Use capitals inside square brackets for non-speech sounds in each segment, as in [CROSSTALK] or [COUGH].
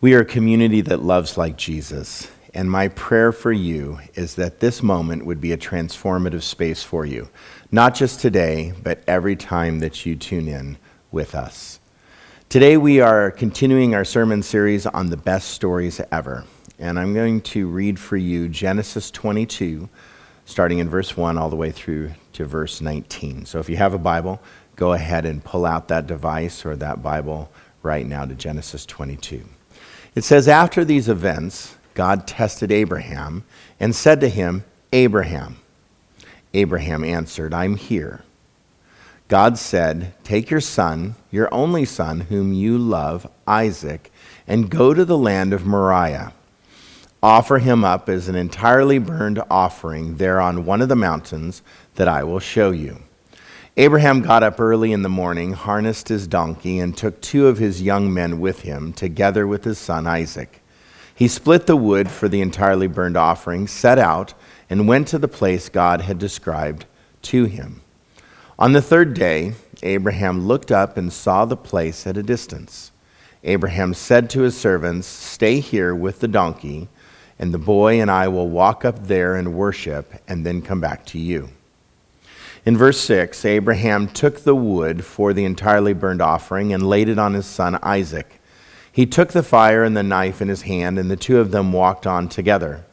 We are a community that loves like Jesus, and my prayer for you is that this moment would be a transformative space for you, not just today, but every time that you tune in with us. Today, we are continuing our sermon series on the best stories ever, and I'm going to read for you Genesis 22, starting in verse 1 all the way through to verse 19. So if you have a Bible, go ahead and pull out that device or that Bible right now to Genesis 22. It says, After these events, God tested Abraham and said to him, Abraham. Abraham answered, I'm here. God said, Take your son, your only son, whom you love, Isaac, and go to the land of Moriah. Offer him up as an entirely burned offering there on one of the mountains that I will show you. Abraham got up early in the morning, harnessed his donkey, and took two of his young men with him, together with his son Isaac. He split the wood for the entirely burned offering, set out, and went to the place God had described to him. On the third day, Abraham looked up and saw the place at a distance. Abraham said to his servants, Stay here with the donkey, and the boy and I will walk up there and worship, and then come back to you. In verse 6, Abraham took the wood for the entirely burned offering and laid it on his son Isaac. He took the fire and the knife in his hand, and the two of them walked on together.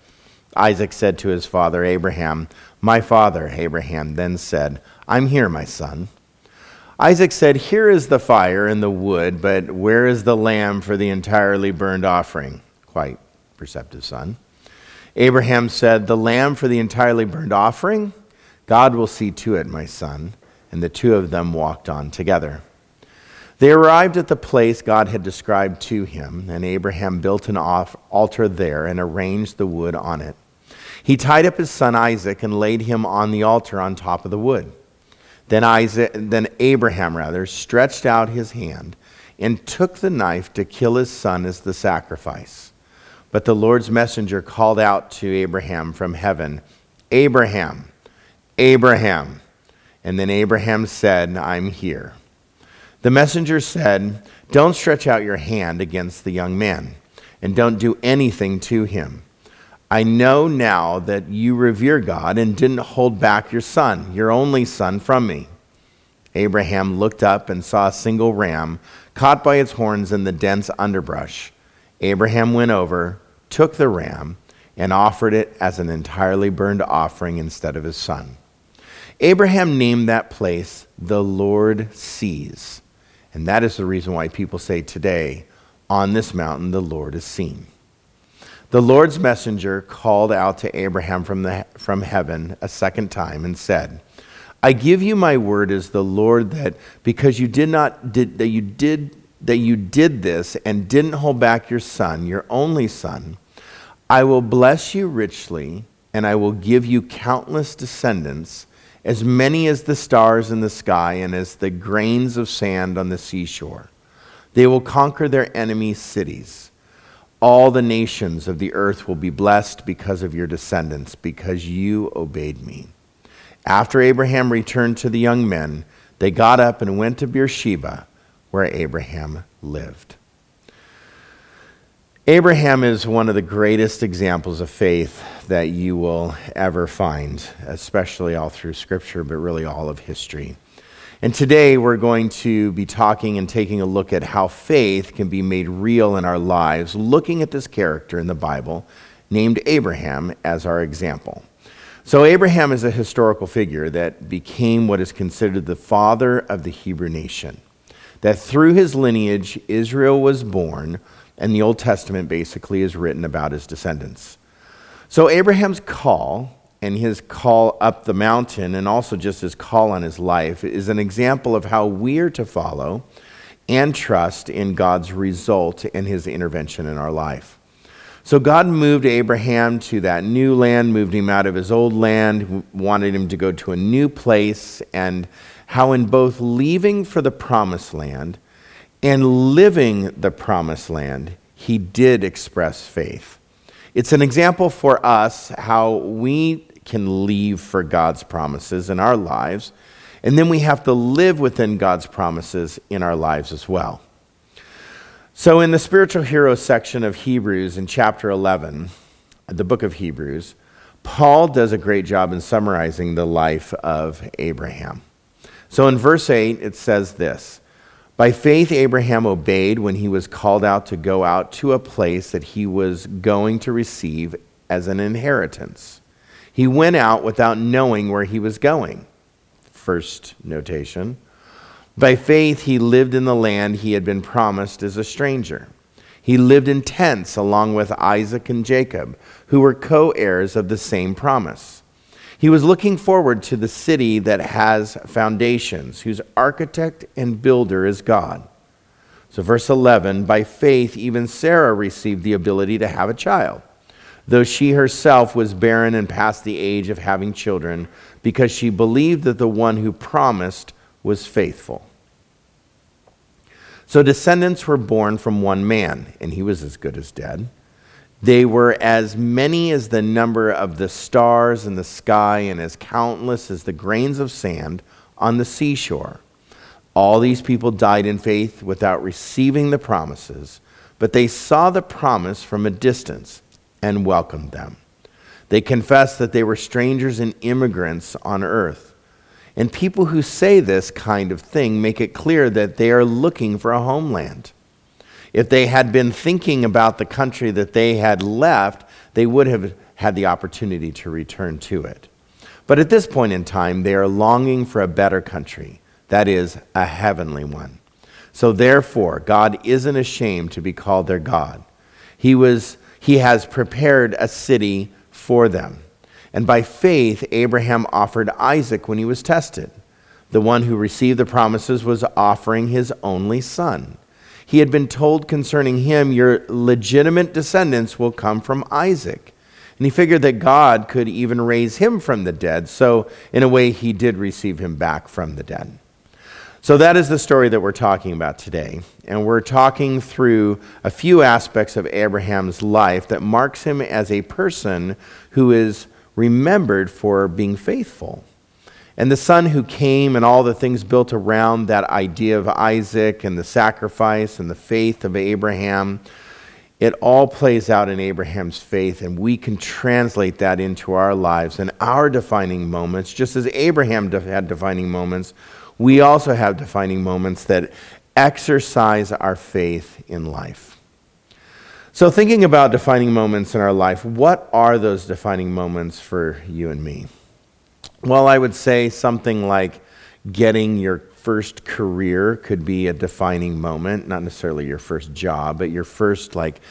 Isaac said to his father Abraham, My father. Abraham then said, I'm here, my son. Isaac said, Here is the fire and the wood, but where is the lamb for the entirely burned offering? Quite perceptive son. Abraham said, The lamb for the entirely burned offering? God will see to it, my son. And the two of them walked on together. They arrived at the place God had described to him, and Abraham built an altar there and arranged the wood on it. He tied up his son Isaac and laid him on the altar on top of the wood. Then Isaac, then Abraham rather stretched out his hand and took the knife to kill his son as the sacrifice. But the Lord's messenger called out to Abraham from heaven, Abraham, Abraham. And then Abraham said, I'm here. The messenger said, Don't stretch out your hand against the young man, and don't do anything to him. I know now that you revere God and didn't hold back your son, your only son, from me. Abraham looked up and saw a single ram caught by its horns in the dense underbrush. Abraham went over, took the ram, and offered it as an entirely burned offering instead of his son. Abraham named that place the Lord sees. And that is the reason why people say today, on this mountain, the Lord is seen. The Lord's messenger called out to Abraham from, the, from heaven a second time and said, I give you my word as the Lord that because you did not did, that you did that you did this and didn't hold back your son, your only son, I will bless you richly and I will give you countless descendants as many as the stars in the sky and as the grains of sand on the seashore. They will conquer their enemies' cities. All the nations of the earth will be blessed because of your descendants, because you obeyed me. After Abraham returned to the young men, they got up and went to Beersheba, where Abraham lived. Abraham is one of the greatest examples of faith that you will ever find, especially all through Scripture, but really all of history. And today we're going to be talking and taking a look at how faith can be made real in our lives, looking at this character in the Bible named Abraham as our example. So, Abraham is a historical figure that became what is considered the father of the Hebrew nation. That through his lineage, Israel was born and the Old Testament basically is written about his descendants. So Abraham's call and his call up the mountain, and also just his call on his life, is an example of how we are to follow and trust in God's result and his intervention in our life. So God moved Abraham to that new land, moved him out of his old land, wanted him to go to a new place, and how in both leaving for the promised land and living the promised land, he did express faith. It's an example for us how we can leave for God's promises in our lives, and then we have to live within God's promises in our lives as well. So, in the spiritual hero section of Hebrews in chapter 11, the book of Hebrews, Paul does a great job in summarizing the life of Abraham. So, in verse 8, it says this By faith, Abraham obeyed when he was called out to go out to a place that he was going to receive as an inheritance. He went out without knowing where he was going. First notation. By faith, he lived in the land he had been promised as a stranger. He lived in tents along with Isaac and Jacob, who were co heirs of the same promise. He was looking forward to the city that has foundations, whose architect and builder is God. So, verse 11 by faith, even Sarah received the ability to have a child, though she herself was barren and past the age of having children, because she believed that the one who promised was faithful. So descendants were born from one man, and he was as good as dead. They were as many as the number of the stars in the sky, and as countless as the grains of sand on the seashore. All these people died in faith without receiving the promises, but they saw the promise from a distance and welcomed them. They confessed that they were strangers and immigrants on earth. And people who say this kind of thing make it clear that they are looking for a homeland. If they had been thinking about the country that they had left, they would have had the opportunity to return to it. But at this point in time, they are longing for a better country, that is, a heavenly one. So therefore, God isn't ashamed to be called their God. He, was, he has prepared a city for them. And by faith, Abraham offered Isaac when he was tested. The one who received the promises was offering his only son. He had been told concerning him, Your legitimate descendants will come from Isaac. And he figured that God could even raise him from the dead. So, in a way, he did receive him back from the dead. So, that is the story that we're talking about today. And we're talking through a few aspects of Abraham's life that marks him as a person who is remembered for being faithful. And the son who came and all the things built around that idea of Isaac and the sacrifice and the faith of Abraham, it all plays out in Abraham's faith, and we can translate that into our lives and our defining moments. Just as Abraham had defining moments, we also have defining moments that exercise our faith in life. So, thinking about defining moments in our life, what are those defining moments for you and me? Well, I would say something like getting your first career could be a defining moment, not necessarily your first job, but your first like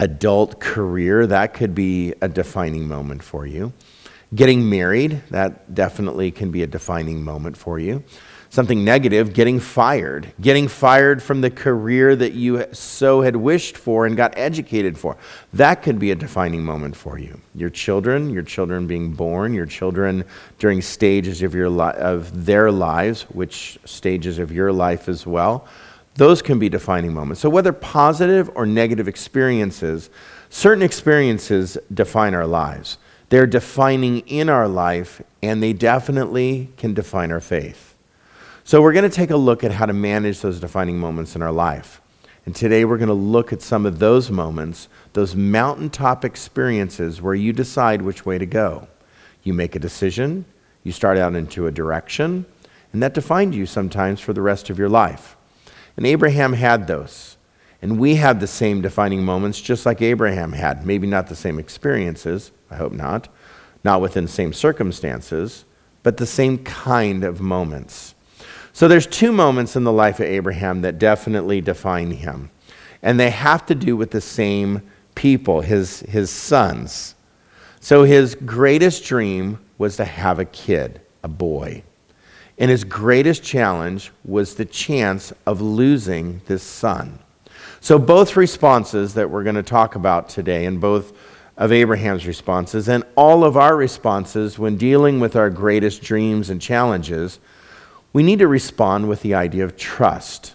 adult career, that could be a defining moment for you. Getting married, that definitely can be a defining moment for you something negative, getting fired, getting fired from the career that you so had wished for and got educated for. That could be a defining moment for you. Your children, your children being born, your children during stages of, your li- of their lives, which stages of your life as well. Those can be defining moments. So, whether positive or negative experiences, certain experiences define our lives. They're defining in our life, and they definitely can define our faith. So, we're going to take a look at how to manage those defining moments in our life. And today we're going to look at some of those moments, those mountaintop experiences where you decide which way to go. You make a decision, you start out into a direction, and that defined you sometimes for the rest of your life. And Abraham had those. And we have the same defining moments just like Abraham had. Maybe not the same experiences, I hope not, not within the same circumstances, but the same kind of moments. So there's two moments in the life of Abraham that definitely define him. And they have to do with the same people, his, his sons. So his greatest dream was to have a kid, a boy. And his greatest challenge was the chance of losing this son. So, both responses that we're going to talk about today, and both of Abraham's responses, and all of our responses when dealing with our greatest dreams and challenges, we need to respond with the idea of trust.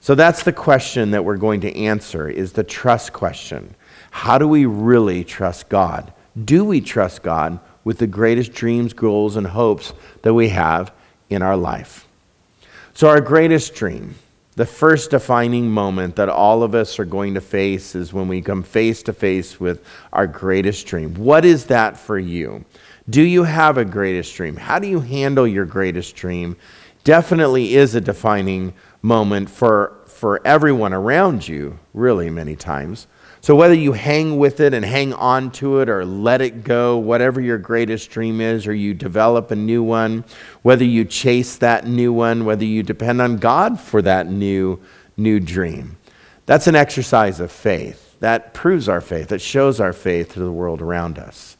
So that's the question that we're going to answer is the trust question. How do we really trust God? Do we trust God with the greatest dreams, goals, and hopes that we have in our life? So, our greatest dream. The first defining moment that all of us are going to face is when we come face to face with our greatest dream. What is that for you? Do you have a greatest dream? How do you handle your greatest dream? Definitely is a defining moment for, for everyone around you, really, many times. So, whether you hang with it and hang on to it or let it go, whatever your greatest dream is, or you develop a new one, whether you chase that new one, whether you depend on God for that new, new dream, that's an exercise of faith. That proves our faith, that shows our faith to the world around us.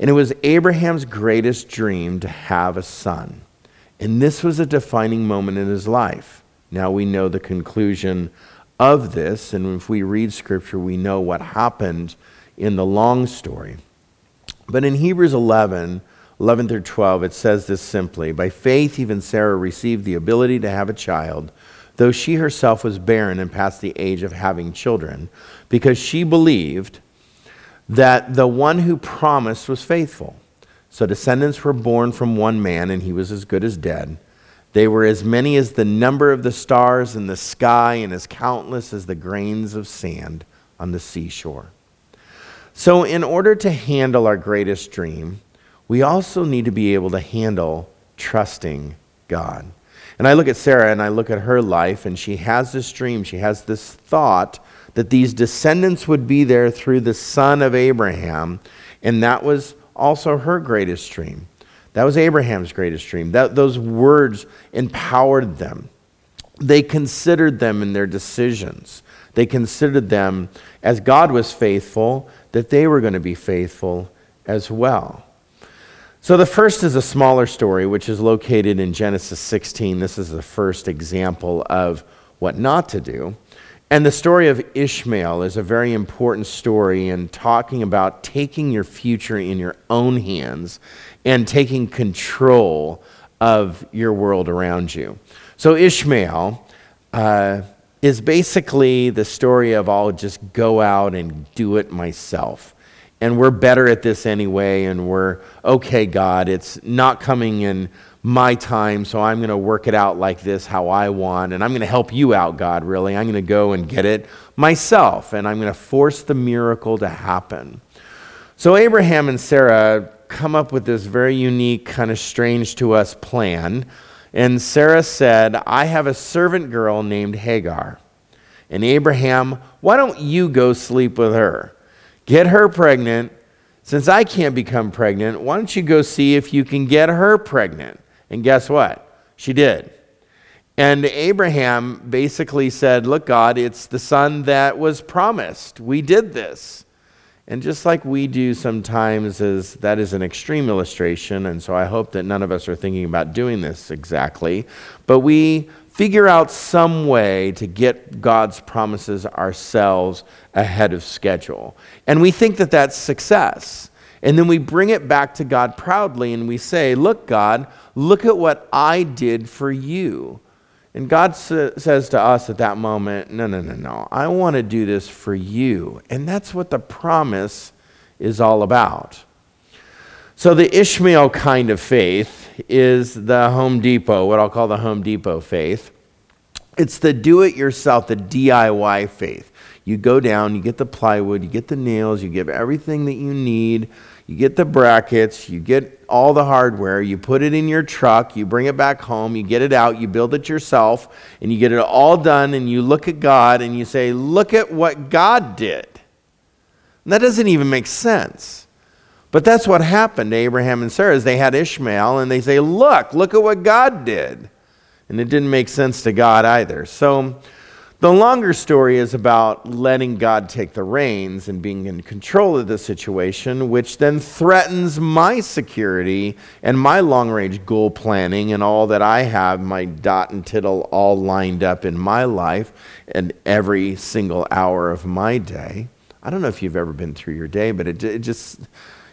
And it was Abraham's greatest dream to have a son. And this was a defining moment in his life. Now we know the conclusion of this, and if we read Scripture, we know what happened in the long story. But in Hebrews 11, 11 through 12, it says this simply By faith, even Sarah received the ability to have a child, though she herself was barren and past the age of having children, because she believed that the one who promised was faithful. So descendants were born from one man, and he was as good as dead. They were as many as the number of the stars in the sky and as countless as the grains of sand on the seashore. So, in order to handle our greatest dream, we also need to be able to handle trusting God. And I look at Sarah and I look at her life, and she has this dream, she has this thought that these descendants would be there through the son of Abraham, and that was also her greatest dream. That was Abraham's greatest dream. That, those words empowered them. They considered them in their decisions. They considered them, as God was faithful, that they were going to be faithful as well. So the first is a smaller story, which is located in Genesis 16. This is the first example of what not to do. And the story of Ishmael is a very important story in talking about taking your future in your own hands and taking control of your world around you. So, Ishmael uh, is basically the story of I'll just go out and do it myself. And we're better at this anyway, and we're okay, God. It's not coming in my time, so I'm going to work it out like this, how I want, and I'm going to help you out, God, really. I'm going to go and get it myself, and I'm going to force the miracle to happen. So, Abraham and Sarah come up with this very unique, kind of strange to us plan. And Sarah said, I have a servant girl named Hagar. And Abraham, why don't you go sleep with her? Get her pregnant. Since I can't become pregnant, why don't you go see if you can get her pregnant? And guess what? She did. And Abraham basically said, Look, God, it's the son that was promised. We did this. And just like we do sometimes, is that is an extreme illustration, and so I hope that none of us are thinking about doing this exactly. But we figure out some way to get God's promises ourselves ahead of schedule. And we think that that's success. And then we bring it back to God proudly and we say, Look, God, look at what I did for you. And God sa- says to us at that moment, No, no, no, no. I want to do this for you. And that's what the promise is all about. So, the Ishmael kind of faith is the Home Depot, what I'll call the Home Depot faith. It's the do it yourself, the DIY faith. You go down, you get the plywood, you get the nails, you give everything that you need you get the brackets, you get all the hardware, you put it in your truck, you bring it back home, you get it out, you build it yourself, and you get it all done, and you look at God and you say, Look at what God did. And that doesn't even make sense. But that's what happened to Abraham and Sarah is they had Ishmael and they say, Look, look at what God did. And it didn't make sense to God either. So the longer story is about letting God take the reins and being in control of the situation, which then threatens my security and my long range goal planning and all that I have, my dot and tittle all lined up in my life and every single hour of my day. I don't know if you've ever been through your day, but it, it just.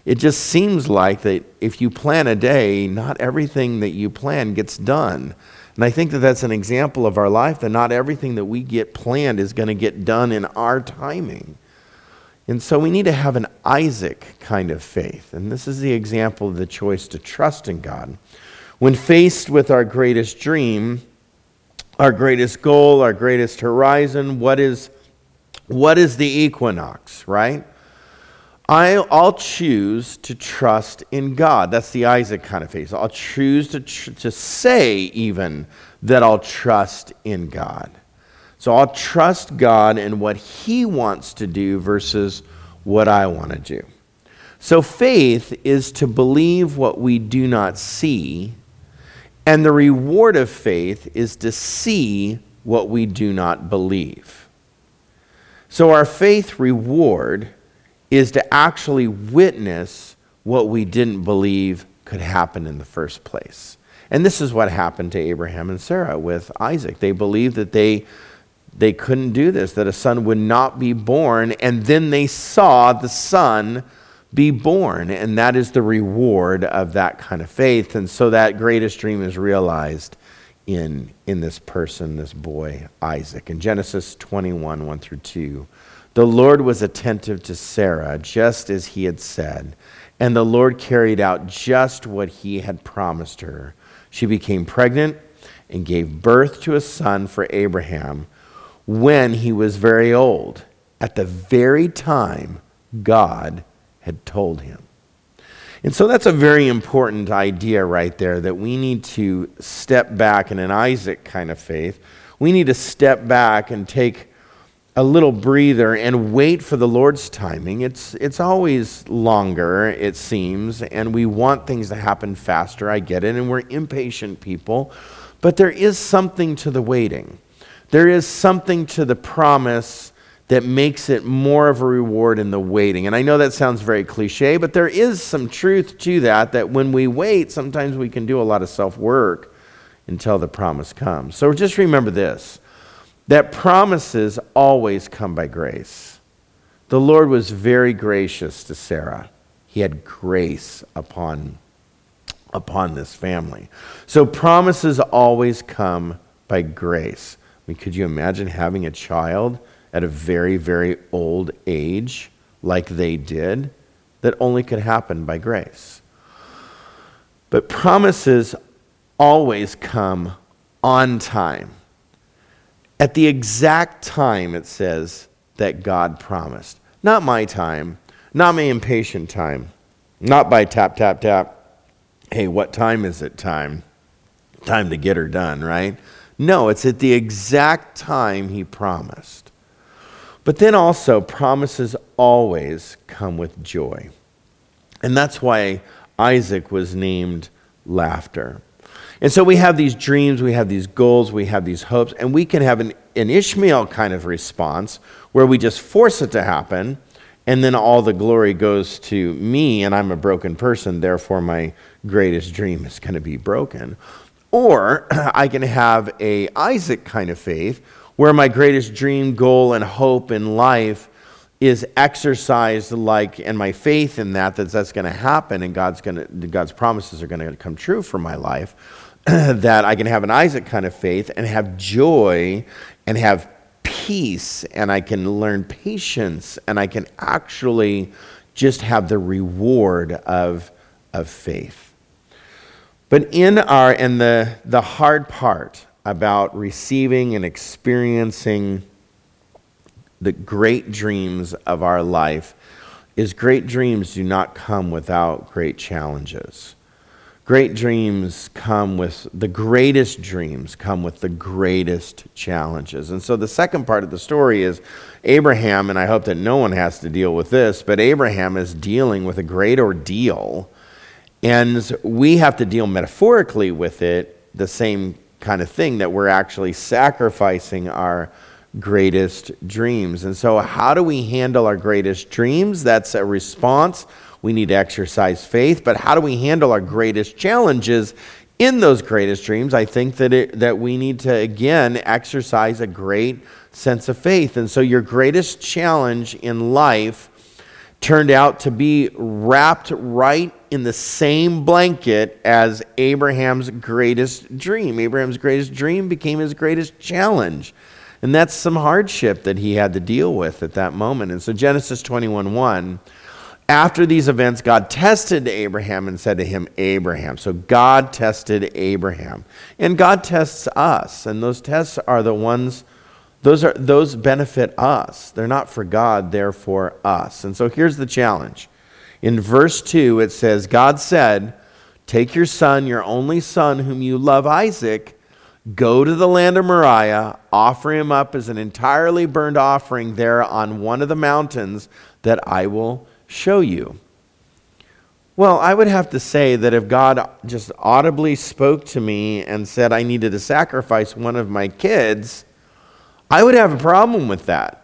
It just seems like that if you plan a day, not everything that you plan gets done. And I think that that's an example of our life that not everything that we get planned is going to get done in our timing. And so we need to have an Isaac kind of faith. And this is the example of the choice to trust in God. When faced with our greatest dream, our greatest goal, our greatest horizon. What is, what is the equinox, right? I'll choose to trust in God. That's the Isaac kind of faith. I'll choose to, tr- to say, even, that I'll trust in God. So I'll trust God in what He wants to do versus what I want to do. So faith is to believe what we do not see, and the reward of faith is to see what we do not believe. So our faith reward is to actually witness what we didn't believe could happen in the first place. And this is what happened to Abraham and Sarah with Isaac. They believed that they, they couldn't do this, that a son would not be born, and then they saw the son be born. And that is the reward of that kind of faith. And so that greatest dream is realized in, in this person, this boy, Isaac. In Genesis 21 1 through 2. The Lord was attentive to Sarah, just as he had said, and the Lord carried out just what he had promised her. She became pregnant and gave birth to a son for Abraham when he was very old, at the very time God had told him. And so that's a very important idea right there that we need to step back in an Isaac kind of faith. We need to step back and take a little breather and wait for the Lord's timing. It's, it's always longer, it seems, and we want things to happen faster. I get it, and we're impatient people. But there is something to the waiting. There is something to the promise that makes it more of a reward in the waiting. And I know that sounds very cliche, but there is some truth to that, that when we wait, sometimes we can do a lot of self work until the promise comes. So just remember this that promises always come by grace. The Lord was very gracious to Sarah. He had grace upon, upon this family. So promises always come by grace. I mean, could you imagine having a child at a very, very old age like they did? That only could happen by grace. But promises always come on time at the exact time, it says, that God promised. Not my time, not my impatient time, not by tap, tap, tap. Hey, what time is it time? Time to get her done, right? No, it's at the exact time he promised. But then also, promises always come with joy. And that's why Isaac was named laughter. And so we have these dreams, we have these goals, we have these hopes, and we can have an, an Ishmael kind of response where we just force it to happen, and then all the glory goes to me, and I'm a broken person, therefore my greatest dream is going to be broken. Or [CLEARS THROAT] I can have a Isaac kind of faith where my greatest dream, goal, and hope in life is exercised like and my faith in that that that's going to happen and god's going to god's promises are going to come true for my life [CLEARS THROAT] that I can have an Isaac kind of faith and have joy and have peace and I can learn patience and I can actually just have the reward of, of faith. But in our, and the, the hard part about receiving and experiencing the great dreams of our life is great dreams do not come without great challenges. Great dreams come with the greatest dreams, come with the greatest challenges. And so the second part of the story is Abraham, and I hope that no one has to deal with this, but Abraham is dealing with a great ordeal. And we have to deal metaphorically with it, the same kind of thing, that we're actually sacrificing our greatest dreams. And so, how do we handle our greatest dreams? That's a response we need to exercise faith. But how do we handle our greatest challenges in those greatest dreams? I think that, it, that we need to, again, exercise a great sense of faith. And so, your greatest challenge in life turned out to be wrapped right in the same blanket as Abraham's greatest dream. Abraham's greatest dream became his greatest challenge. And that's some hardship that he had to deal with at that moment. And so Genesis 21 1 After these events, God tested Abraham and said to him, Abraham. So God tested Abraham. And God tests us. And those tests are the ones, those, are, those benefit us. They're not for God, they're for us. And so here's the challenge. In verse 2, it says, God said, Take your son, your only son, whom you love, Isaac, go to the land of Moriah, offer him up as an entirely burned offering there on one of the mountains that I will show you. Well, I would have to say that if God just audibly spoke to me and said I needed to sacrifice one of my kids, I would have a problem with that.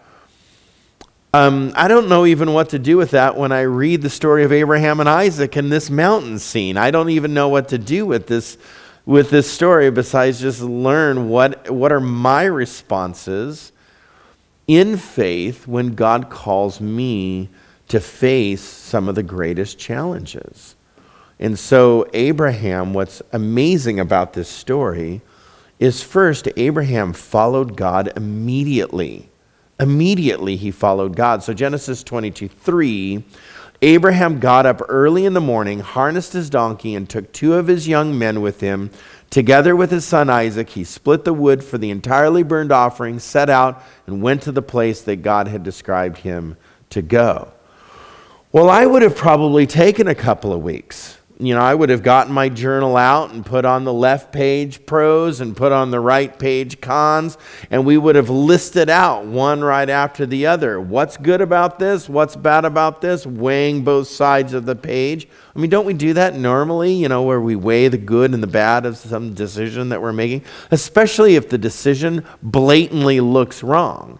Um, I don't know even what to do with that when I read the story of Abraham and Isaac in this mountain scene. I don't even know what to do with this, with this story besides just learn what, what are my responses in faith when God calls me to face some of the greatest challenges. And so, Abraham, what's amazing about this story is first, Abraham followed God immediately. Immediately, he followed God. So, Genesis 22 3, Abraham got up early in the morning, harnessed his donkey, and took two of his young men with him. Together with his son Isaac, he split the wood for the entirely burned offering, set out, and went to the place that God had described him to go. Well, I would have probably taken a couple of weeks. You know, I would have gotten my journal out and put on the left page pros and put on the right page cons, and we would have listed out one right after the other. What's good about this? What's bad about this? Weighing both sides of the page. I mean, don't we do that normally, you know, where we weigh the good and the bad of some decision that we're making, especially if the decision blatantly looks wrong?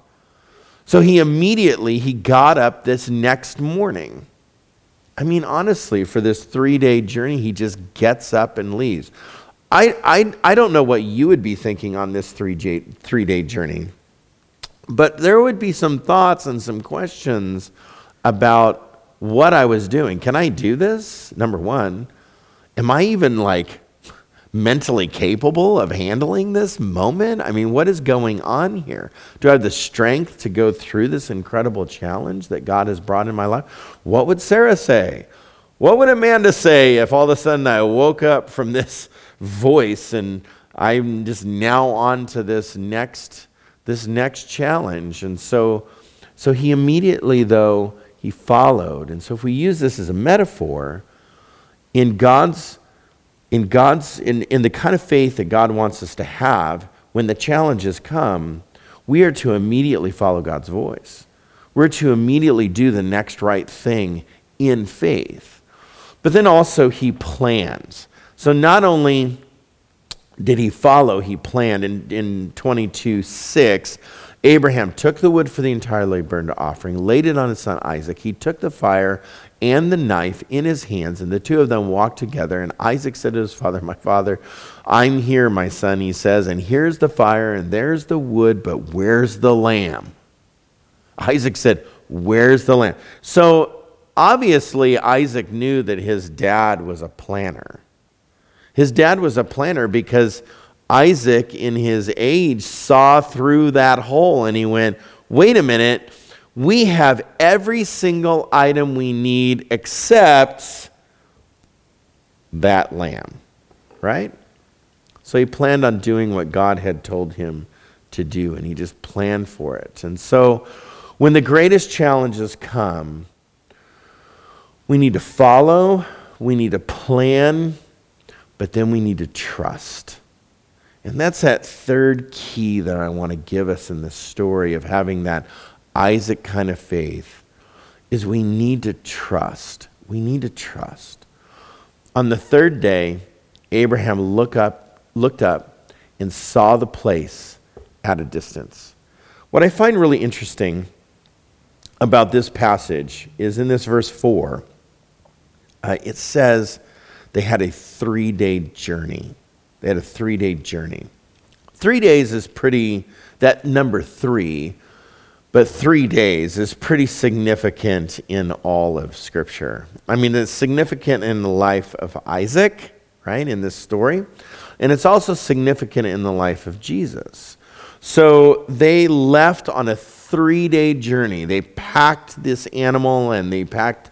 So he immediately he got up this next morning. I mean, honestly, for this three day journey, he just gets up and leaves. I, I, I don't know what you would be thinking on this three day, three day journey, but there would be some thoughts and some questions about what I was doing. Can I do this? Number one. Am I even like mentally capable of handling this moment? I mean, what is going on here? Do I have the strength to go through this incredible challenge that God has brought in my life? What would Sarah say? What would Amanda say if all of a sudden I woke up from this voice and I'm just now on to this next this next challenge? And so so he immediately though he followed. And so if we use this as a metaphor in God's in God's in, in the kind of faith that God wants us to have, when the challenges come, we are to immediately follow God's voice. We're to immediately do the next right thing in faith. But then also he plans. So not only did he follow, he planned. In, in 22 6, Abraham took the wood for the entirely burned offering, laid it on his son Isaac. He took the fire and the knife in his hands, and the two of them walked together. And Isaac said to his father, My father, I'm here, my son, he says, and here's the fire, and there's the wood, but where's the lamb? Isaac said, Where's the lamb? So obviously, Isaac knew that his dad was a planner. His dad was a planner because Isaac, in his age, saw through that hole and he went, Wait a minute we have every single item we need except that lamb, right? So he planned on doing what God had told him to do, and he just planned for it. And so when the greatest challenges come, we need to follow, we need to plan, but then we need to trust. And that's that third key that I want to give us in this story of having that Isaac kind of faith is we need to trust. We need to trust. On the third day, Abraham look up, looked up and saw the place at a distance. What I find really interesting about this passage is in this verse 4, uh, it says they had a three day journey. They had a three day journey. Three days is pretty, that number three but three days is pretty significant in all of Scripture. I mean, it's significant in the life of Isaac, right, in this story, and it's also significant in the life of Jesus. So they left on a three day journey. They packed this animal and they packed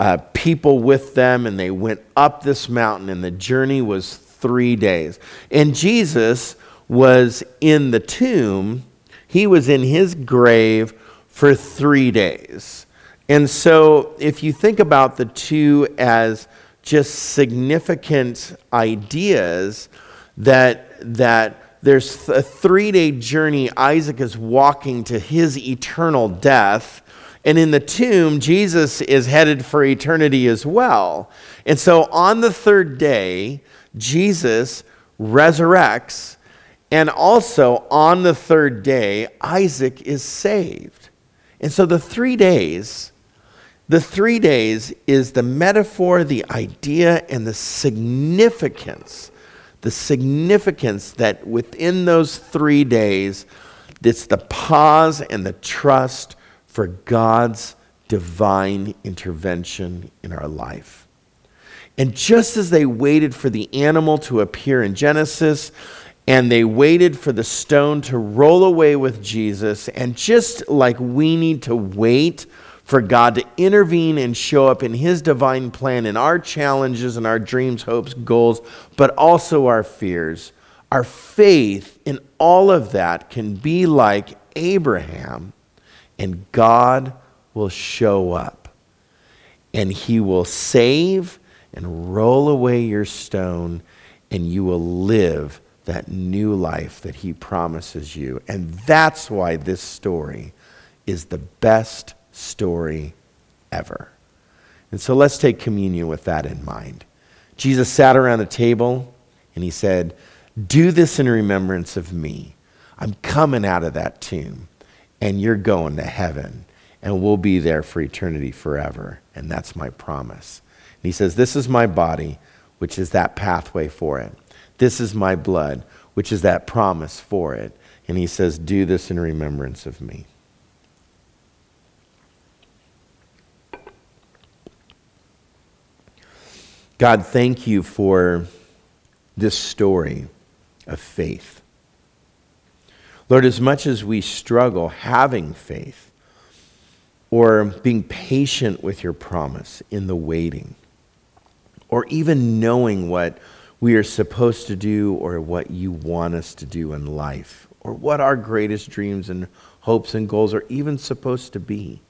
uh, people with them, and they went up this mountain, and the journey was three days. And Jesus was in the tomb, he was in his grave for three days. And so, if you think about the two as just significant ideas, that, that there's a three day journey, Isaac is walking to his eternal death. And in the tomb, Jesus is headed for eternity as well. And so on the third day, Jesus resurrects. And also on the third day, Isaac is saved. And so the three days, the three days is the metaphor, the idea, and the significance. The significance that within those three days, it's the pause and the trust for God's divine intervention in our life. And just as they waited for the animal to appear in Genesis, and they waited for the stone to roll away with Jesus, and just like we need to wait for God to intervene and show up in His divine plan in our challenges and our dreams, hopes, goals, but also our fears, our faith in all of that can be like Abraham, and God will show up. And He will save and roll away your stone, and you will live that new life that He promises you. And that's why this story is the best story ever. And so let's take communion with that in mind. Jesus sat around a table and he said, Do this in remembrance of me. I'm coming out of that tomb, and you're going to heaven, and we'll be there for eternity forever. And that's my promise. And he says, This is my body, which is that pathway for it. This is my blood, which is that promise for it. And he says, Do this in remembrance of me. God, thank you for this story of faith. Lord, as much as we struggle having faith or being patient with your promise in the waiting, or even knowing what we are supposed to do or what you want us to do in life, or what our greatest dreams and hopes and goals are even supposed to be.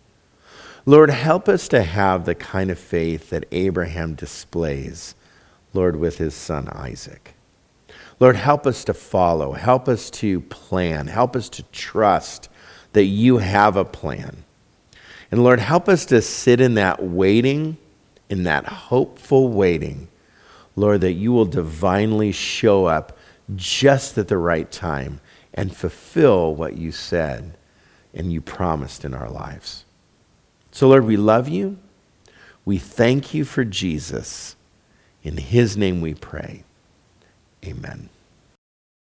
Lord, help us to have the kind of faith that Abraham displays, Lord, with his son Isaac. Lord, help us to follow, help us to plan, help us to trust that you have a plan. And Lord, help us to sit in that waiting in that hopeful waiting, Lord, that you will divinely show up just at the right time and fulfill what you said and you promised in our lives. So, Lord, we love you. We thank you for Jesus. In his name we pray. Amen.